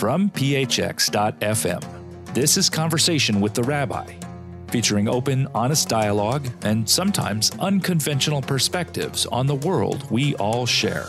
from phx.fm. This is Conversation with the Rabbi, featuring open, honest dialogue and sometimes unconventional perspectives on the world we all share.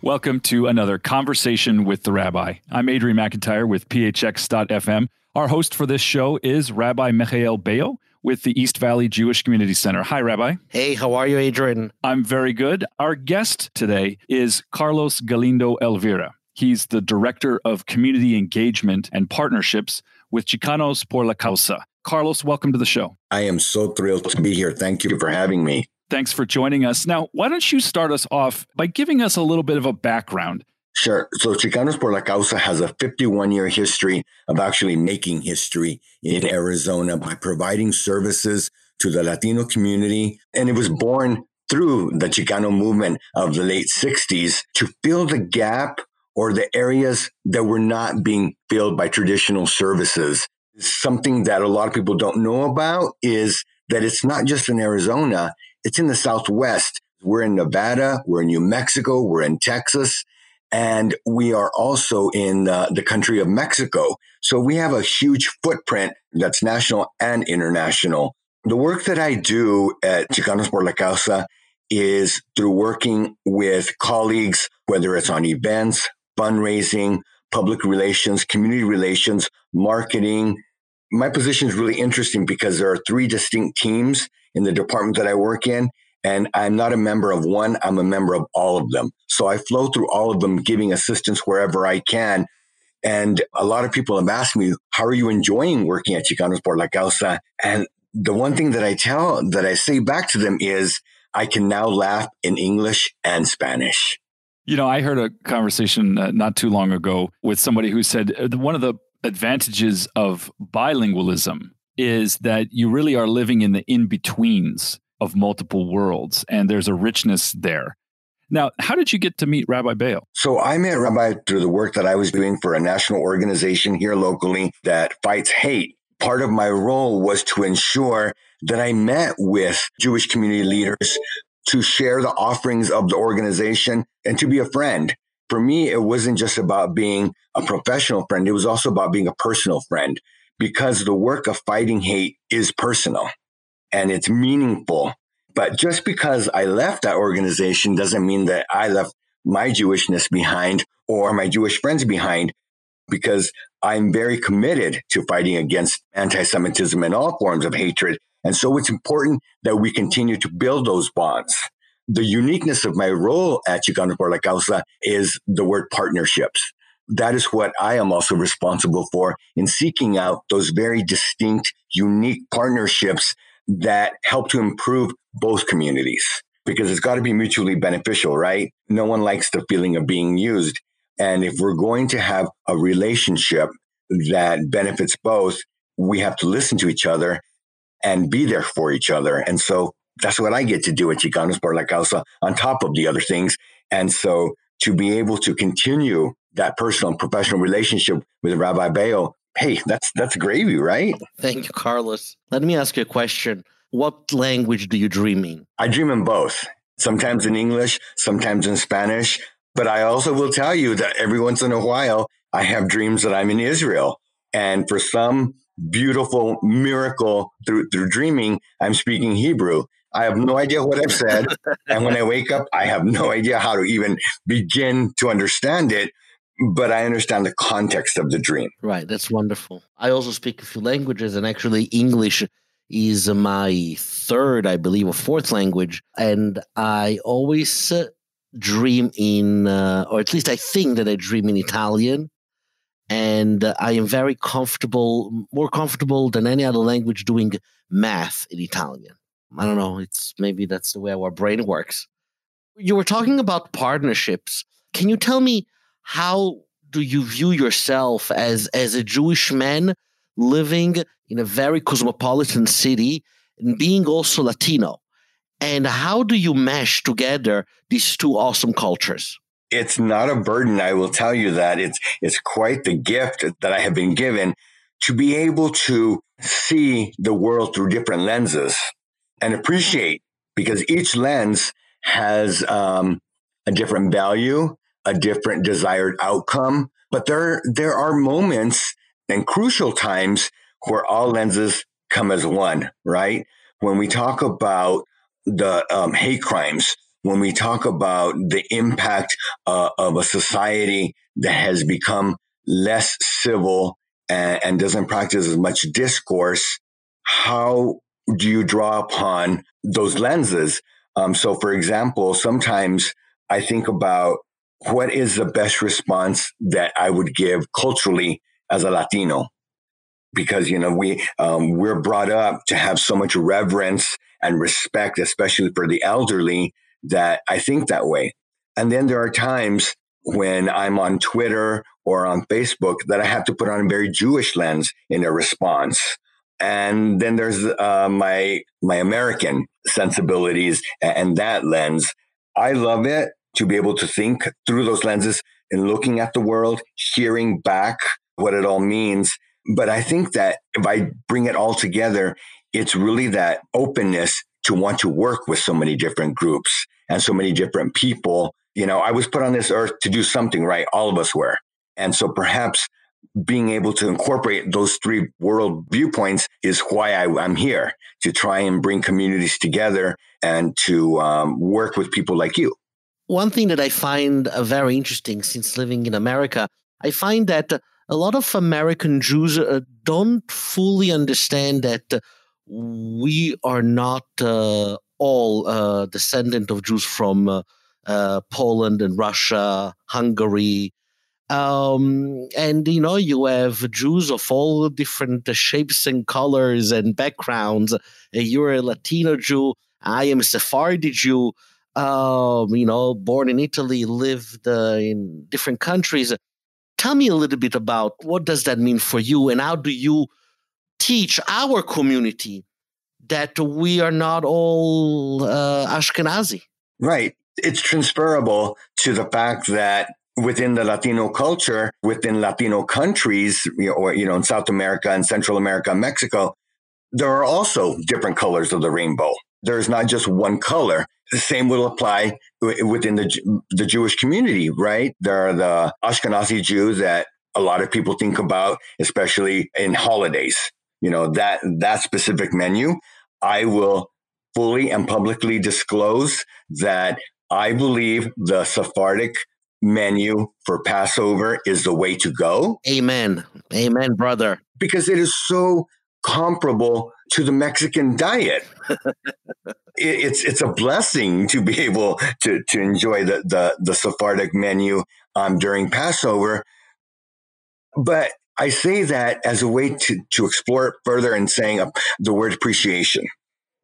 Welcome to another Conversation with the Rabbi. I'm Adrian McIntyre with phx.fm. Our host for this show is Rabbi Michael Beyo with the East Valley Jewish Community Center. Hi, Rabbi. Hey, how are you, Adrian? I'm very good. Our guest today is Carlos Galindo Elvira. He's the Director of Community Engagement and Partnerships with Chicanos por la Causa. Carlos, welcome to the show. I am so thrilled to be here. Thank you for having me. Thanks for joining us. Now, why don't you start us off by giving us a little bit of a background? Sure. So Chicanos por la Causa has a 51 year history of actually making history in Arizona by providing services to the Latino community. And it was born through the Chicano movement of the late 60s to fill the gap or the areas that were not being filled by traditional services. Something that a lot of people don't know about is that it's not just in Arizona, it's in the Southwest. We're in Nevada, we're in New Mexico, we're in Texas, and we are also in uh, the country of Mexico. So we have a huge footprint that's national and international. The work that I do at Chicanos por la Causa is through working with colleagues, whether it's on events, fundraising, public relations, community relations, marketing. My position is really interesting because there are three distinct teams in the department that I work in. And I'm not a member of one, I'm a member of all of them. So I flow through all of them, giving assistance wherever I can. And a lot of people have asked me, how are you enjoying working at Chicanos por la Causa? And the one thing that I tell, that I say back to them is, I can now laugh in English and Spanish. You know, I heard a conversation uh, not too long ago with somebody who said uh, one of the advantages of bilingualism is that you really are living in the in betweens of multiple worlds, and there's a richness there. Now, how did you get to meet Rabbi Beyo? So I met Rabbi through the work that I was doing for a national organization here locally that fights hate. Part of my role was to ensure that I met with Jewish community leaders to share the offerings of the organization and to be a friend. For me, it wasn't just about being a professional friend. It was also about being a personal friend because the work of fighting hate is personal and it's meaningful. But just because I left that organization doesn't mean that I left my Jewishness behind or my Jewish friends behind because I'm very committed to fighting against anti Semitism and all forms of hatred and so it's important that we continue to build those bonds. The uniqueness of my role at Chicano por la Causa is the word partnerships. That is what I am also responsible for in seeking out those very distinct, unique partnerships that help to improve both communities because it's got to be mutually beneficial, right? No one likes the feeling of being used. And if we're going to have a relationship that benefits both, we have to listen to each other and be there for each other. And so that's what I get to do at Chicanos por la Causa on top of the other things. And so to be able to continue that personal and professional relationship with Rabbi Beyo, hey, that's that's gravy, right? Thank you, Carlos. Let me ask you a question. What language do you dream in? I dream in both. Sometimes in English, sometimes in Spanish. But I also will tell you that every once in a while, I have dreams that I'm in Israel. And for some beautiful miracle through through dreaming, I'm speaking Hebrew. I have no idea what I've said. and when I wake up, I have no idea how to even begin to understand it. But I understand the context of the dream. Right. That's wonderful. I also speak a few languages, and actually, English is my third, I believe, or fourth language. And I always uh, dream in, uh, or at least I think that I dream in Italian and uh, I am very comfortable, more comfortable than any other language doing math in Italian. I don't know, it's maybe that's the way our brain works. You were talking about partnerships. Can you tell me how do you view yourself as as a Jewish man living in a very cosmopolitan city and being also Latino? And how do you mesh together these two awesome cultures? It's not a burden. I will tell you that it's, it's quite the gift that I have been given to be able to see the world through different lenses and appreciate because each lens has um, a different value, a different desired outcome. But there, there are moments and crucial times where all lenses come as one, right? When we talk about the um, hate crimes, when we talk about the impact uh, of a society that has become less civil and, and doesn't practice as much discourse, how do you draw upon those lenses? Um, so, for example, sometimes I think about what is the best response that I would give culturally as a Latino? Because you know we um, we're brought up to have so much reverence and respect, especially for the elderly, that I think that way. And then there are times when I'm on Twitter or on Facebook that I have to put on a very Jewish lens in a response. And then there's uh, my my American sensibilities and that lens. I love it to be able to think through those lenses and looking at the world, hearing back what it all means. But I think that if I bring it all together, it's really that openness to want to work with so many different groups and so many different people. You know, I was put on this earth to do something, right? All of us were. And so perhaps being able to incorporate those three world viewpoints is why I, am here to try and bring communities together and to um, work with people like you. One thing that I find uh, very interesting since living in America, I find that a lot of American Jews uh, don't fully understand that uh, we are not uh, all uh, descendant of Jews from uh, Poland and Russia, Hungary, um, and you know you have Jews of all different shapes and colors and backgrounds. You're a Latino Jew. I am a Sephardi Jew. Um, you know, born in Italy, lived uh, in different countries. Tell me a little bit about what does that mean for you, and how do you teach our community that we are not all uh, Ashkenazi? Right. It's transferable to the fact that within the Latino culture, within Latino countries, you know, or, you know, in South America and Central America and Mexico, there are also different colors of the rainbow. There's not just one color. The same will apply within the, the Jewish community, right? There are the Ashkenazi Jews that a lot of people think about, especially in holidays. You know, that, that specific menu, I will fully and publicly disclose that I believe the Sephardic menu for Passover is the way to go. Amen. Amen, brother. Because it is so comparable to the Mexican diet. it's it's a blessing to be able to to enjoy the the, the Sephardic menu um, during Passover. But I say that as a way to to explore it further and saying uh, the word appreciation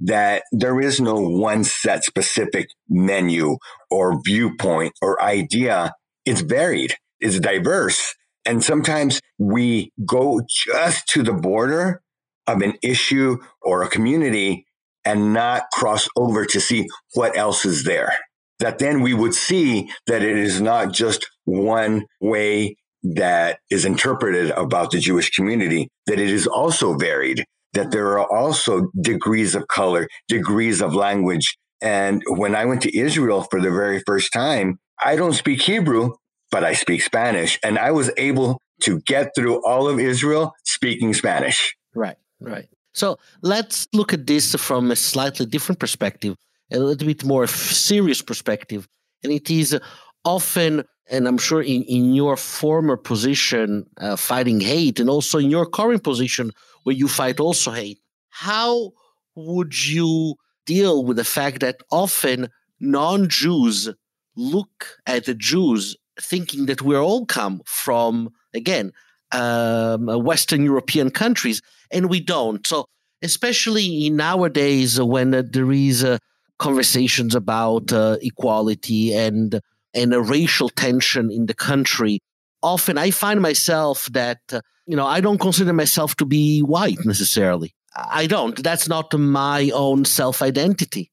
that there is no one set specific menu or viewpoint or idea. It's varied, it's diverse. And sometimes we go just to the border of an issue or a community and not cross over to see what else is there. That then we would see that it is not just one way that is interpreted about the Jewish community, that it is also varied that there are also degrees of color, degrees of language. And when I went to Israel for the very first time, I don't speak Hebrew, but I speak Spanish. And I was able to get through all of Israel speaking Spanish. Right, right. So let's look at this from a slightly different perspective, a little bit more serious perspective. And it is often, and I'm sure in, in your former position, uh, fighting hate, and also in your current position, where you fight also hate. How would you deal with the fact that often non Jews look at the Jews thinking that we're all come from, again, um, Western European countries, and we don't. So, especially in nowadays when uh, there is uh, conversations about uh, equality and and a racial tension in the country, often I find myself that uh, you know, I don't consider myself to be white necessarily. I don't. That's not my own self identity.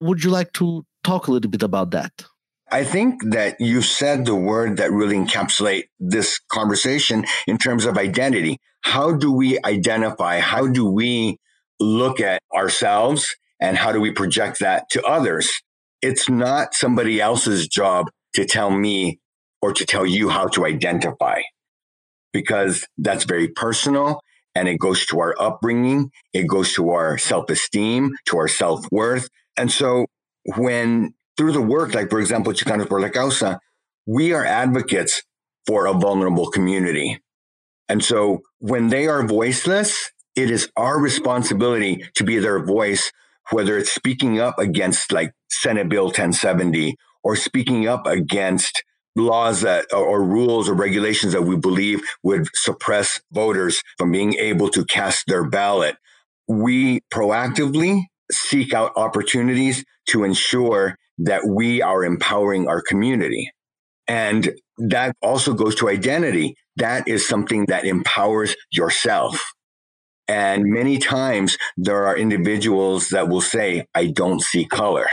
Would you like to talk a little bit about that? I think that you said the word that really encapsulate this conversation in terms of identity. How do we identify? How do we look at ourselves and how do we project that to others? It's not somebody else's job to tell me or to tell you how to identify because that's very personal and it goes to our upbringing. It goes to our self esteem, to our self worth. And so when through the work, like for example, Chicanos por la Causa, we are advocates for a vulnerable community. And so when they are voiceless, it is our responsibility to be their voice, whether it's speaking up against like Senate Bill 1070 or speaking up against laws that or rules or regulations that we believe would suppress voters from being able to cast their ballot. We proactively seek out opportunities to ensure that we are empowering our community. And that also goes to identity. That is something that empowers yourself. And many times there are individuals that will say, I don't see color.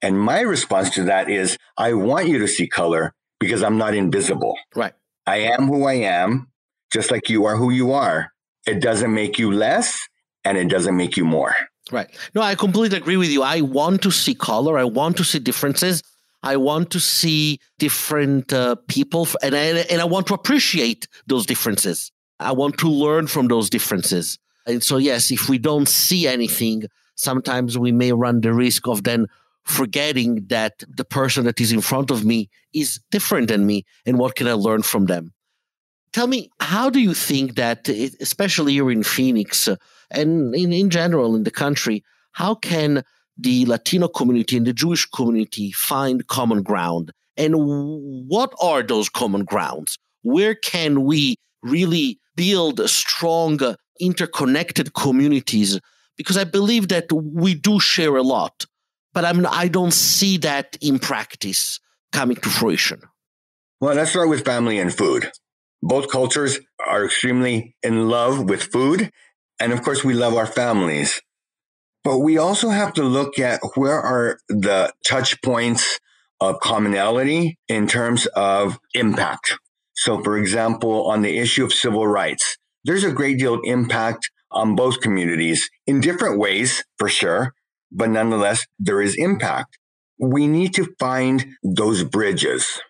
And my response to that is, I want you to see color because I'm not invisible. Right. I am who I am, just like you are who you are. It doesn't make you less and it doesn't make you more. Right. No, I completely agree with you. I want to see color. I want to see differences. I want to see different uh, people, and I, and I want to appreciate those differences. I want to learn from those differences. And so, yes, if we don't see anything, sometimes we may run the risk of then forgetting that the person that is in front of me is different than me and what can I learn from them. Tell me, how do you think that, especially here in Phoenix uh, and in, in general in the country, how can the Latino community and the Jewish community find common ground? And what are those common grounds? Where can we really build strong, uh, interconnected communities? Because I believe that we do share a lot but I'm, I don't see that in practice coming to fruition. Well, let's start with family and food. Both cultures are extremely in love with food. And of course, we love our families. But we also have to look at where are the touch points of commonality in terms of impact. So, for example, on the issue of civil rights, there's a great deal of impact on both communities in different ways, for sure but nonetheless, there is impact. We need to find those bridges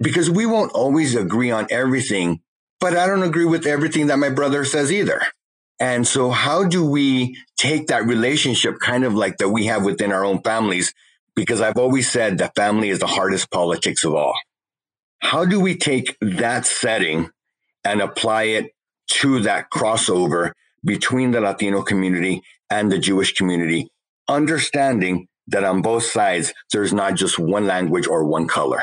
because we won't always agree on everything, but I don't agree with everything that my brother says either. And so how do we take that relationship kind of like that we have within our own families? Because I've always said that family is the hardest politics of all. How do we take that setting and apply it to that crossover between the Latino community and the Jewish community understanding that on both sides, there's not just one language or one color.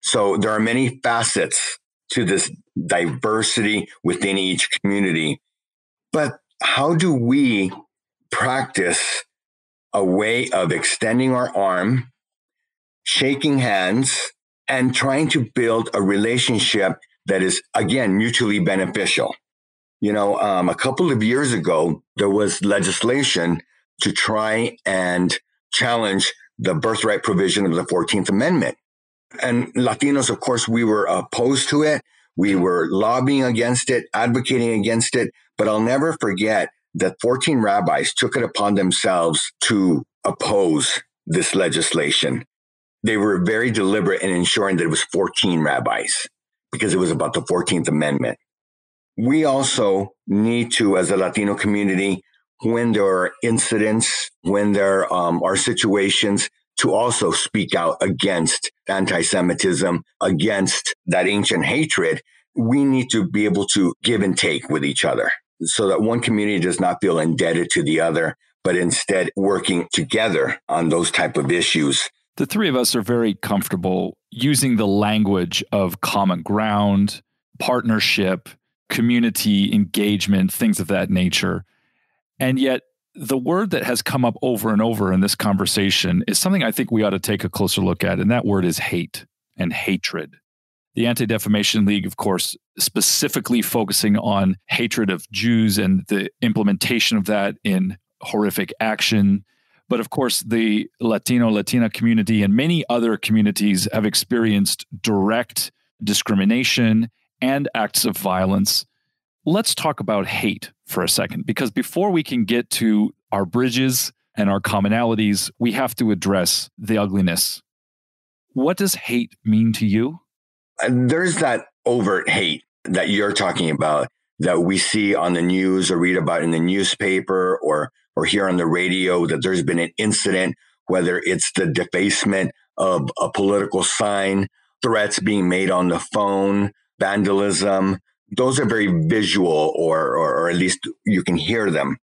So there are many facets to this diversity within each community. But how do we practice a way of extending our arm, shaking hands, and trying to build a relationship that is, again, mutually beneficial? You know, um, a couple of years ago, there was legislation to try and challenge the birthright provision of the 14th Amendment. And Latinos, of course, we were opposed to it. We were lobbying against it, advocating against it. But I'll never forget that 14 rabbis took it upon themselves to oppose this legislation. They were very deliberate in ensuring that it was 14 rabbis because it was about the 14th Amendment. We also need to, as a Latino community, when there are incidents, when there um, are situations to also speak out against anti Semitism, against that ancient hatred, we need to be able to give and take with each other so that one community does not feel indebted to the other, but instead working together on those type of issues. The three of us are very comfortable using the language of common ground, partnership, community engagement, things of that nature. And yet, the word that has come up over and over in this conversation is something I think we ought to take a closer look at, and that word is hate and hatred. The Anti Defamation League, of course, specifically focusing on hatred of Jews and the implementation of that in horrific action. But of course, the Latino, Latina community and many other communities have experienced direct discrimination and acts of violence. Let's talk about hate for a second, because before we can get to our bridges and our commonalities, we have to address the ugliness. What does hate mean to you? there's that overt hate that you're talking about that we see on the news or read about in the newspaper or or hear on the radio that there's been an incident, whether it's the defacement of a political sign, threats being made on the phone, vandalism. Those are very visual, or, or, or at least you can hear them.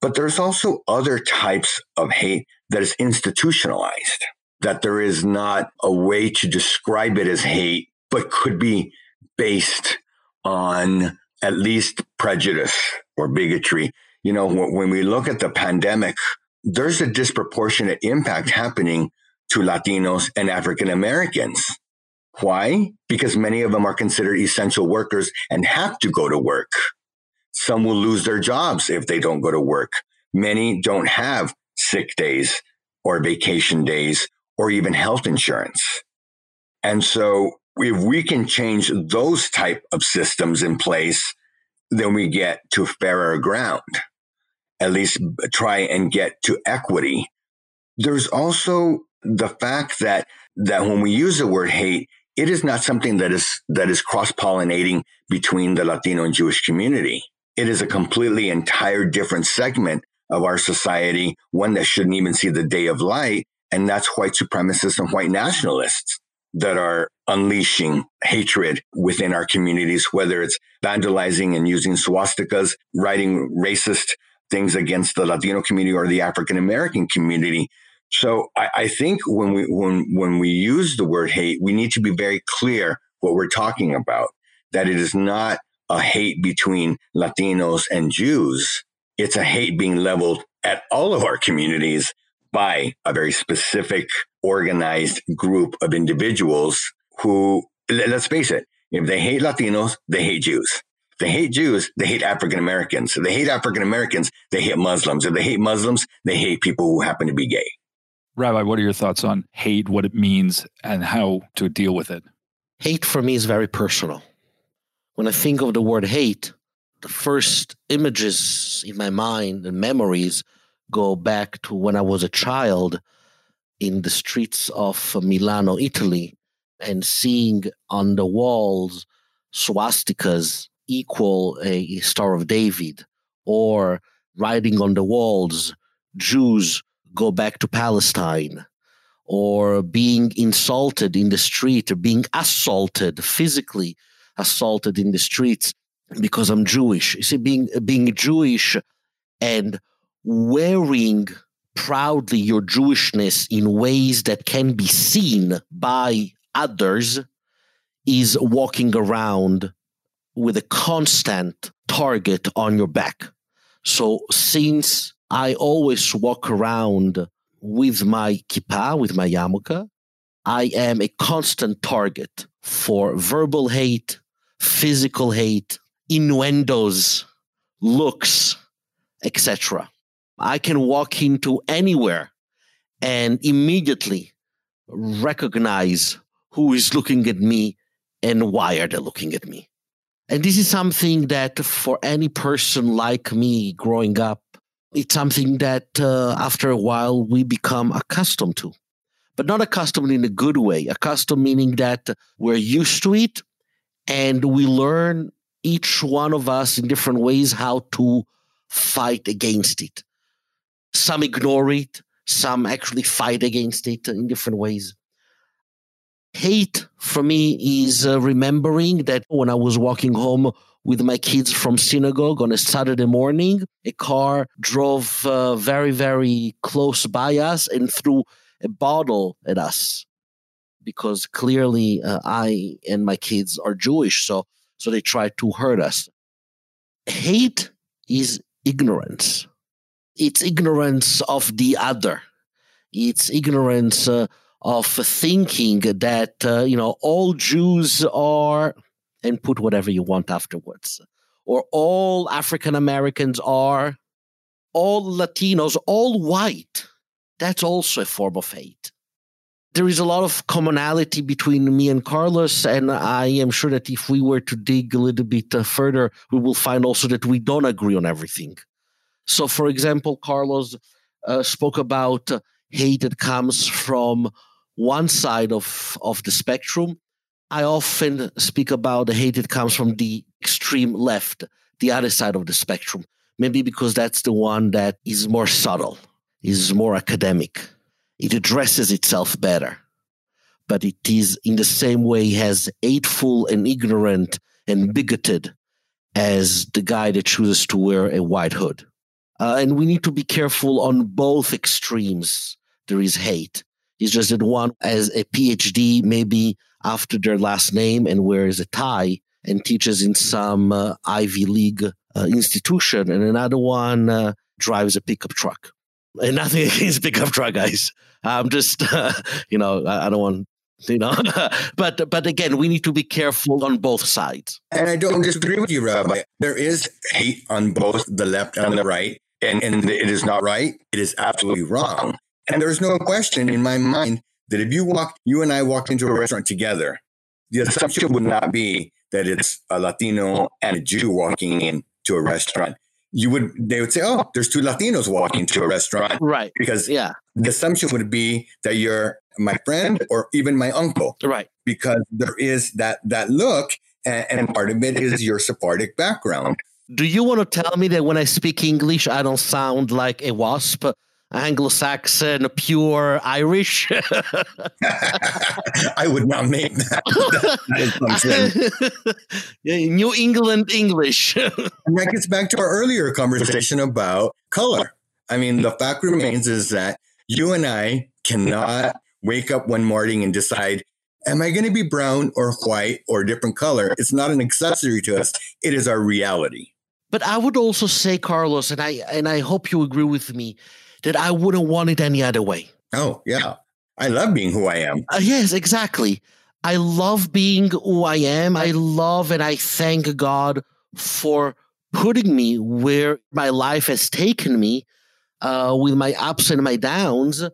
But there's also other types of hate that is institutionalized, that there is not a way to describe it as hate, but could be based on at least prejudice or bigotry. You know, when we look at the pandemic, there's a disproportionate impact happening to Latinos and African Americans. Why? Because many of them are considered essential workers and have to go to work. Some will lose their jobs if they don't go to work. Many don't have sick days or vacation days or even health insurance. And so if we can change those type of systems in place, then we get to fairer ground, at least try and get to equity. There's also the fact that, that when we use the word hate, it is not something that is, that is cross pollinating between the Latino and Jewish community. It is a completely entire different segment of our society, one that shouldn't even see the day of light. And that's white supremacists and white nationalists that are unleashing hatred within our communities, whether it's vandalizing and using swastikas, writing racist things against the Latino community or the African American community. So I, I, think when we when when we use the word hate, we need to be very clear what we're talking about. That it is not a hate between Latinos and Jews. It's a hate being leveled at all of our communities by a very specific organized group of individuals who, let's face it, if they hate Latinos, they hate Jews. If they hate Jews, they hate African Americans. If they hate African Americans, they hate Muslims. If they hate Muslims, they hate people who happen to be gay. Rabbi, what are your thoughts on hate, what it means, and how to deal with it? Hate for me is very personal. When I think of the word hate, the first images in my mind and memories go back to when I was a child in the streets of Milano, Italy, and seeing on the walls swastikas equal a Star of David, or writing on the walls, Jews go back to Palestine, or being insulted in the street, or being assaulted, physically assaulted in the streets because I'm Jewish. You see, being being Jewish and wearing proudly your Jewishness in ways that can be seen by others is walking around with a constant target on your back. So since I always walk around with my kippah, with my yarmulke, I am a constant target for verbal hate, physical hate, innuendos, looks, etc. I can walk into anywhere and immediately recognize who is looking at me and why are they looking at me. And this is something that for any person like me growing up, it's something that uh, after a while we become accustomed to, but not accustomed in a good way. Accustomed meaning that we're used to it and we learn each one of us in different ways how to fight against it. Some ignore it, some actually fight against it in different ways. Hate for me is uh, remembering that when I was walking home with my kids from synagogue on a Saturday morning, a car drove uh, very, very close by us and threw a bottle at us because clearly uh, I and my kids are Jewish, so so they tried to hurt us. Hate is ignorance it's ignorance of the other. It's ignorance uh, of thinking that uh, you know all Jews are, and put whatever you want afterwards, or all African Americans are, all Latinos, all white. That's also a form of hate. There is a lot of commonality between me and Carlos, and I am sure that if we were to dig a little bit uh, further, we will find also that we don't agree on everything. So, for example, Carlos uh, spoke about uh, hate that comes from one side of, of the spectrum, I often speak about the hate that comes from the extreme left, the other side of the spectrum. Maybe because that's the one that is more subtle, is more academic. It addresses itself better. But it is in the same way as hateful and ignorant and bigoted as the guy that chooses to wear a white hood. Uh, and we need to be careful on both extremes. There is hate. It's just that one has a PhD, maybe after their last name, and wears a tie and teaches in some uh, Ivy League uh, institution, and another one uh, drives a pickup truck. And nothing against pickup truck guys. I'm just, you know, I, I don't want you know but but again we need to be careful on both sides and i don't disagree with you rabbi there is hate on both the left and the right and and it is not right it is absolutely wrong and there's no question in my mind that if you walked you and i walked into a restaurant together the assumption would not be that it's a latino and a jew walking into a restaurant you would they would say oh there's two latinos walking to a restaurant right because yeah the assumption would be that you're my friend or even my uncle. Right. Because there is that that look and, and part of it is your Sephardic background. Do you want to tell me that when I speak English, I don't sound like a wasp? Anglo-Saxon, pure Irish. I would not make that. that New England English. and that gets back to our earlier conversation about color. I mean, the fact remains is that you and I cannot wake up one morning and decide, am I going to be brown or white or a different color? It's not an accessory to us. It is our reality. But I would also say, Carlos, and I and I hope you agree with me, that I wouldn't want it any other way. Oh yeah, I love being who I am. Uh, yes, exactly. I love being who I am. I love and I thank God for putting me where my life has taken me, uh, with my ups and my downs.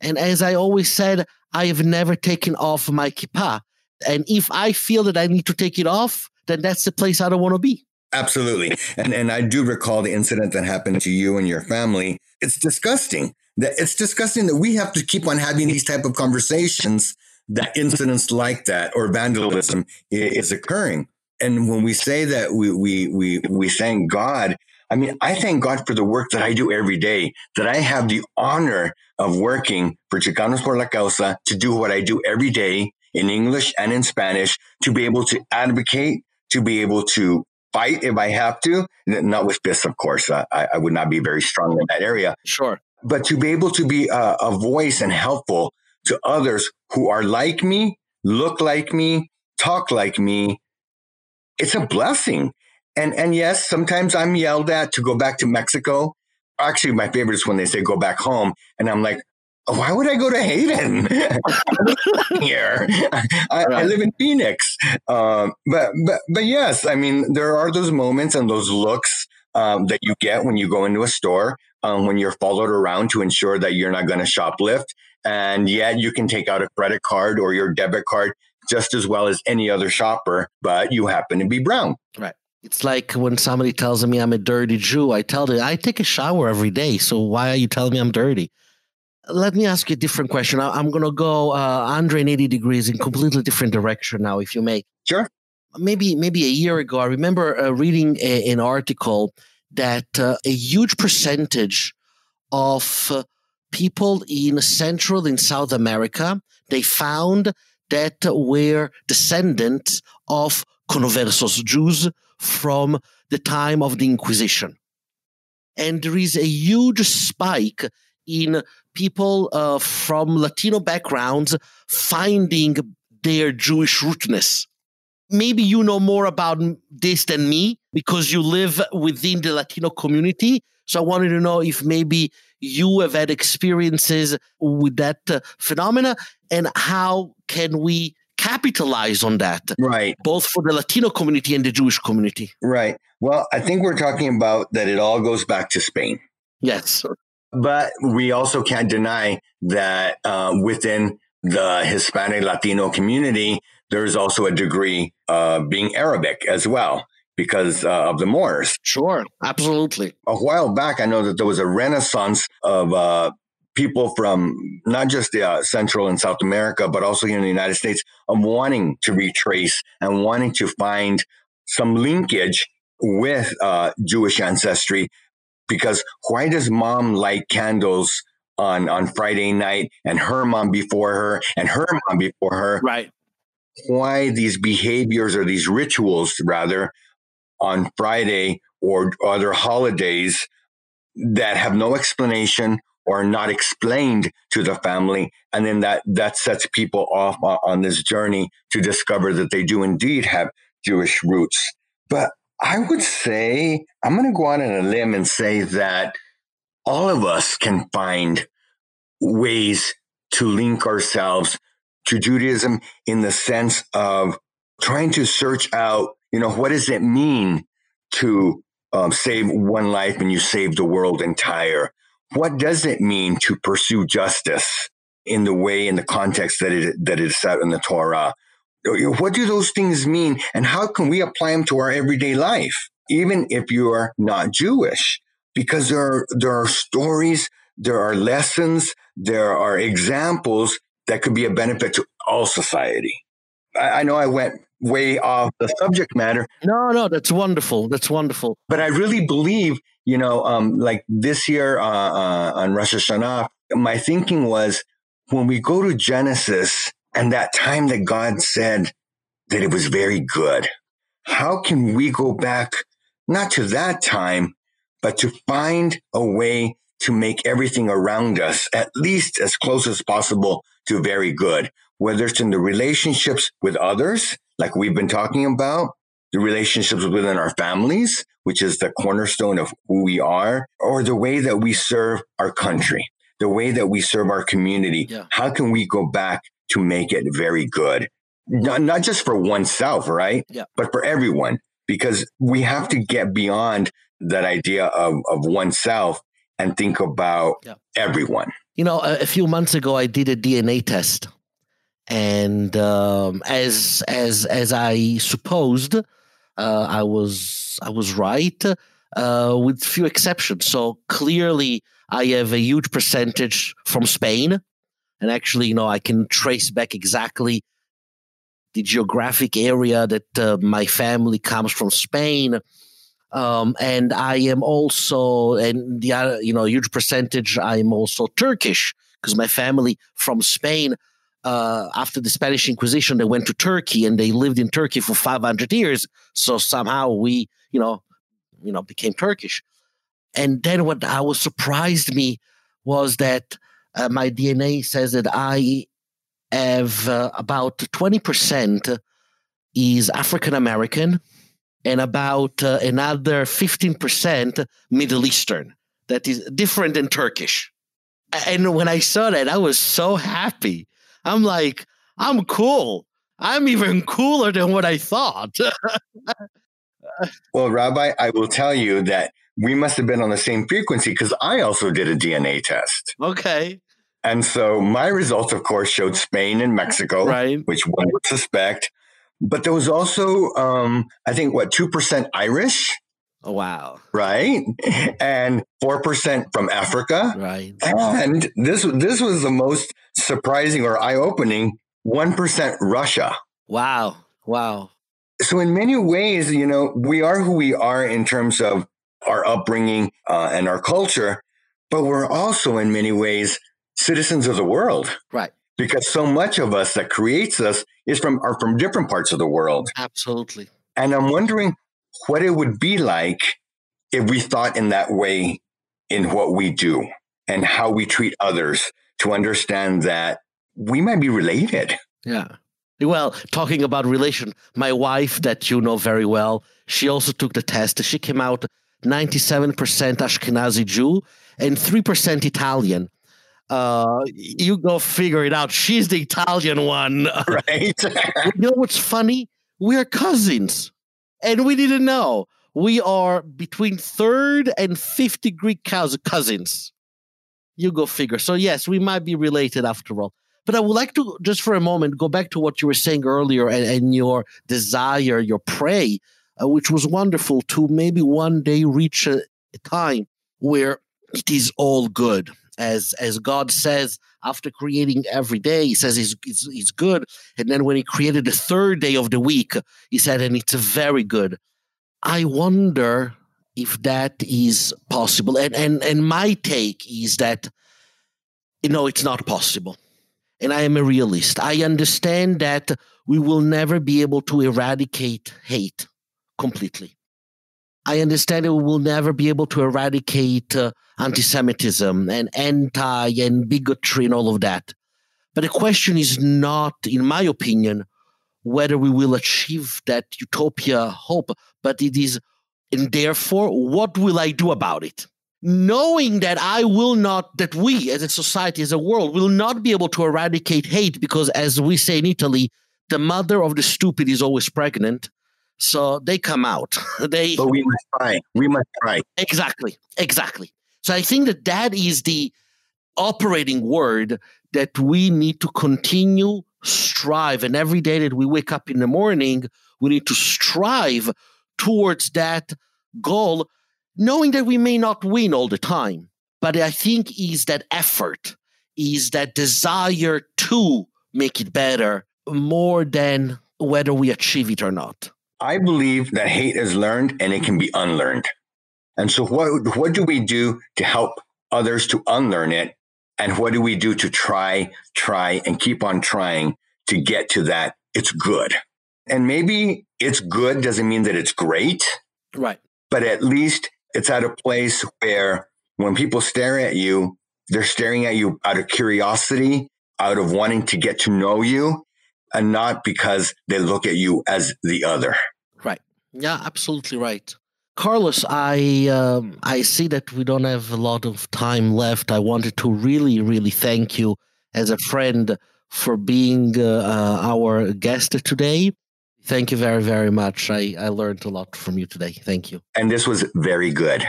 And as I always said, I have never taken off my kippah. And if I feel that I need to take it off, then that's the place I don't want to be. Absolutely. And and I do recall the incident that happened to you and your family. It's disgusting. That it's disgusting that we have to keep on having these type of conversations that incidents like that or vandalism is occurring. And when we say that we we we we thank God, I mean, I thank God for the work that I do every day, that I have the honor of working for Chicanos por la Causa to do what I do every day in English and in Spanish, to be able to advocate, to be able to fight if I have to, not with fists, of course. I, I would not be very strong in that area. Sure. But to be able to be a, a voice and helpful to others who are like me, look like me, talk like me, it's a blessing. And and yes, sometimes I'm yelled at to go back to Mexico. Actually, my favorite is when they say go back home, and I'm like, why would I go to Hayden here? I, right. I, live in Phoenix. Um, but but but yes, I mean there are those moments and those looks um, that you get when you go into a store um, when you're followed around to ensure that you're not going to shoplift, and yet you can take out a credit card or your debit card just as well as any other shopper, but you happen to be brown. Right. It's like when somebody tells me I'm a dirty Jew, I tell them I take a shower every day. So why are you telling me I'm dirty? Let me ask you a different question. I'm going to go uh, 180 degrees in completely different direction now, if you may. Sure. Maybe maybe a year ago, I remember uh, reading a, an article that uh, a huge percentage of uh, people in Central and South America they found that were descendants of conversos Jews from the time of the Inquisition. And there is a huge spike in people uh, from Latino backgrounds finding their Jewish rootness. Maybe you know more about this than me because you live within the Latino community. So I wanted to know if maybe you have had experiences with that uh, phenomena and how can we capitalize on that. Right. Both for the Latino community and the Jewish community. Right. Well, I think we're talking about that it all goes back to Spain. Yes. But we also can't deny that uh, within the Hispanic Latino community, there's also a degree of being Arabic as well because uh, of the Moors. Sure, absolutely. A while back, I know that there was a renaissance of uh, people from not just uh, Central and South America, but also here in the United States of wanting to retrace and wanting to find some linkage with uh, Jewish ancestry. Because why does mom light candles on, on Friday night and her mom before her and her mom before her? Right. Why these behaviors or these rituals, rather, on Friday or other holidays that have no explanation or not explained to the family. And then that, that sets people off uh, on this journey to discover that they do indeed have Jewish roots. But I would say, I'm going to go out on a limb and say that all of us can find ways to link ourselves to Judaism in the sense of trying to search out, you know, what does it mean to um, save one life and you save the world entire? What does it mean to pursue justice in the way, in the context that it, that is set in the Torah? What do those things mean? And how can we apply them to our everyday life, even if you are not Jewish? Because there are, there are stories, there are lessons, there are examples that could be a benefit to all society. I, I know I went way off the subject matter. No, no, that's wonderful. That's wonderful. But I really believe, you know, um, like this year uh, uh, on Rosh Hashanah, my thinking was when we go to Genesis and that time that God said that it was very good. How can we go back, not to that time, but to find a way to make everything around us at least as close as possible to very good, whether it's in the relationships with others, like we've been talking about, the relationships within our families, which is the cornerstone of who we are, or the way that we serve our country, the way that we serve our community. Yeah. How can we go back to make it very good. Not, not just for oneself, right? Yeah. But for everyone, because we have to get beyond that idea of, of oneself and think about yeah. everyone. You know, a, a, few months ago, I did a DNA test. And um, as as as I supposed, uh, I was I was right, uh, with few exceptions. So clearly, I have a huge percentage from Spain, and actually, you know, I can trace back exactly the geographic area that uh, my family comes from Spain. Um, and I am also, and the other, you know, huge percentage, I am also Turkish because my family from Spain, uh, after the Spanish Inquisition, they went to Turkey and they lived in Turkey for 500 years. So somehow we, you know, you know, became Turkish. And then what I was surprised me was that uh, my DNA says that I have uh, about 20% is African American and about uh, another 15% Middle Eastern. That is different than Turkish. And when I saw that, I was so happy. I'm like, I'm cool. I'm even cooler than what I thought. well, Rabbi, I will tell you that we must have been on the same frequency because I also did a DNA test. Okay. And so my results, of course, showed Spain and Mexico, right. which one would suspect. But there was also, um, I think, what, 2% Irish? Oh, wow. Right. And 4% from Africa. Right. And this, this was the most surprising or eye opening 1% Russia. Wow. Wow. So, in many ways, you know, we are who we are in terms of our upbringing uh, and our culture, but we're also, in many ways, citizens of the world. Right. Because so much of us that creates us is from are from different parts of the world. Absolutely. And I'm wondering what it would be like if we thought in that way in what we do and how we treat others to understand that we might be related. Yeah. Well, talking about relation, my wife that you know very well, she also took the test. She came out 97% Ashkenazi Jew and 3% Italian uh, you go figure it out. She's the Italian one. Right. you know what's funny? We're cousins, and we didn't know. We are between third and fifth degree cousins. You go figure. So, yes, we might be related after all. But I would like to, just for a moment, go back to what you were saying earlier and, and your desire, your pray, uh, which was wonderful to maybe one day reach a, a time where it is all good as as God says after creating every day, he says he's, he's, he's good. And then when he created the third day of the week, he said, and it's very good. I wonder if that is possible. And, and, and my take is that, you know, it's not possible. And I am a realist. I understand that we will never be able to eradicate hate completely. I understand that we will never be able to eradicate uh, anti Semitism and anti and bigotry and all of that. But the question is not, in my opinion, whether we will achieve that utopia hope, but it is, and therefore, what will I do about it? Knowing that I will not, that we as a society, as a world, will not be able to eradicate hate because, as we say in Italy, the mother of the stupid is always pregnant. So they come out. they. But we must try. We must try. Exactly. Exactly. So I think that that is the operating word that we need to continue strive. And every day that we wake up in the morning we need to strive towards that goal knowing that we may not win all the time. But i think is that effort is that desire to make it better more than whether we achieve it or not. I believe that hate is learned and it can be unlearned and so, what, what do we do to help others to unlearn it? And what do we do to try, try, and keep on trying to get to that? It's good. And maybe it's good doesn't mean that it's great. Right. But at least it's at a place where when people stare at you, they're staring at you out of curiosity, out of wanting to get to know you, and not because they look at you as the other. Right. Yeah, absolutely right. Carlos, I um, I see that we don't have a lot of time left. I wanted to really, really thank you as a friend for being uh, uh, our guest today. Thank you very, very much. I, I learned a lot from you today. Thank you. And this was very good.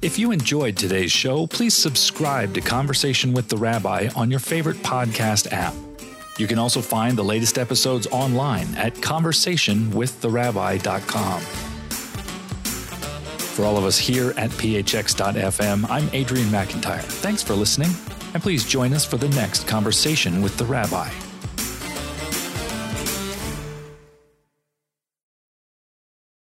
If you enjoyed today's show, please subscribe to Conversation with the Rabbi on your favorite podcast app. You can also find the latest episodes online at conversationwiththerabbi.com. For all of us here at phx.fm, I'm Adrian McIntyre. Thanks for listening, and please join us for the next conversation with the rabbi.